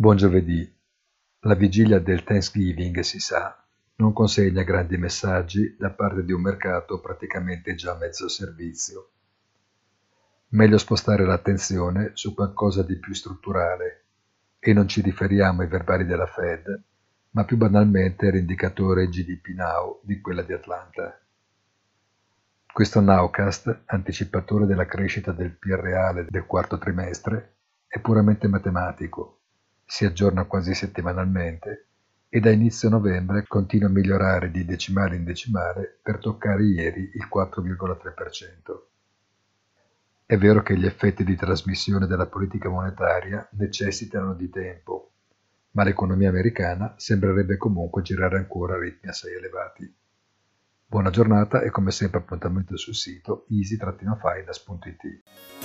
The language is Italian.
Buon giovedì. La vigilia del Thanksgiving, si sa, non consegna grandi messaggi da parte di un mercato praticamente già a mezzo servizio. Meglio spostare l'attenzione su qualcosa di più strutturale e non ci riferiamo ai verbali della Fed, ma più banalmente all'indicatore GDP Now di quella di Atlanta. Questo nowcast, anticipatore della crescita del PIL reale del quarto trimestre, è puramente matematico si aggiorna quasi settimanalmente e da inizio novembre continua a migliorare di decimale in decimale per toccare ieri il 4,3%. È vero che gli effetti di trasmissione della politica monetaria necessitano di tempo, ma l'economia americana sembrerebbe comunque girare ancora a ritmi assai elevati. Buona giornata e come sempre appuntamento sul sito easy-finance.it.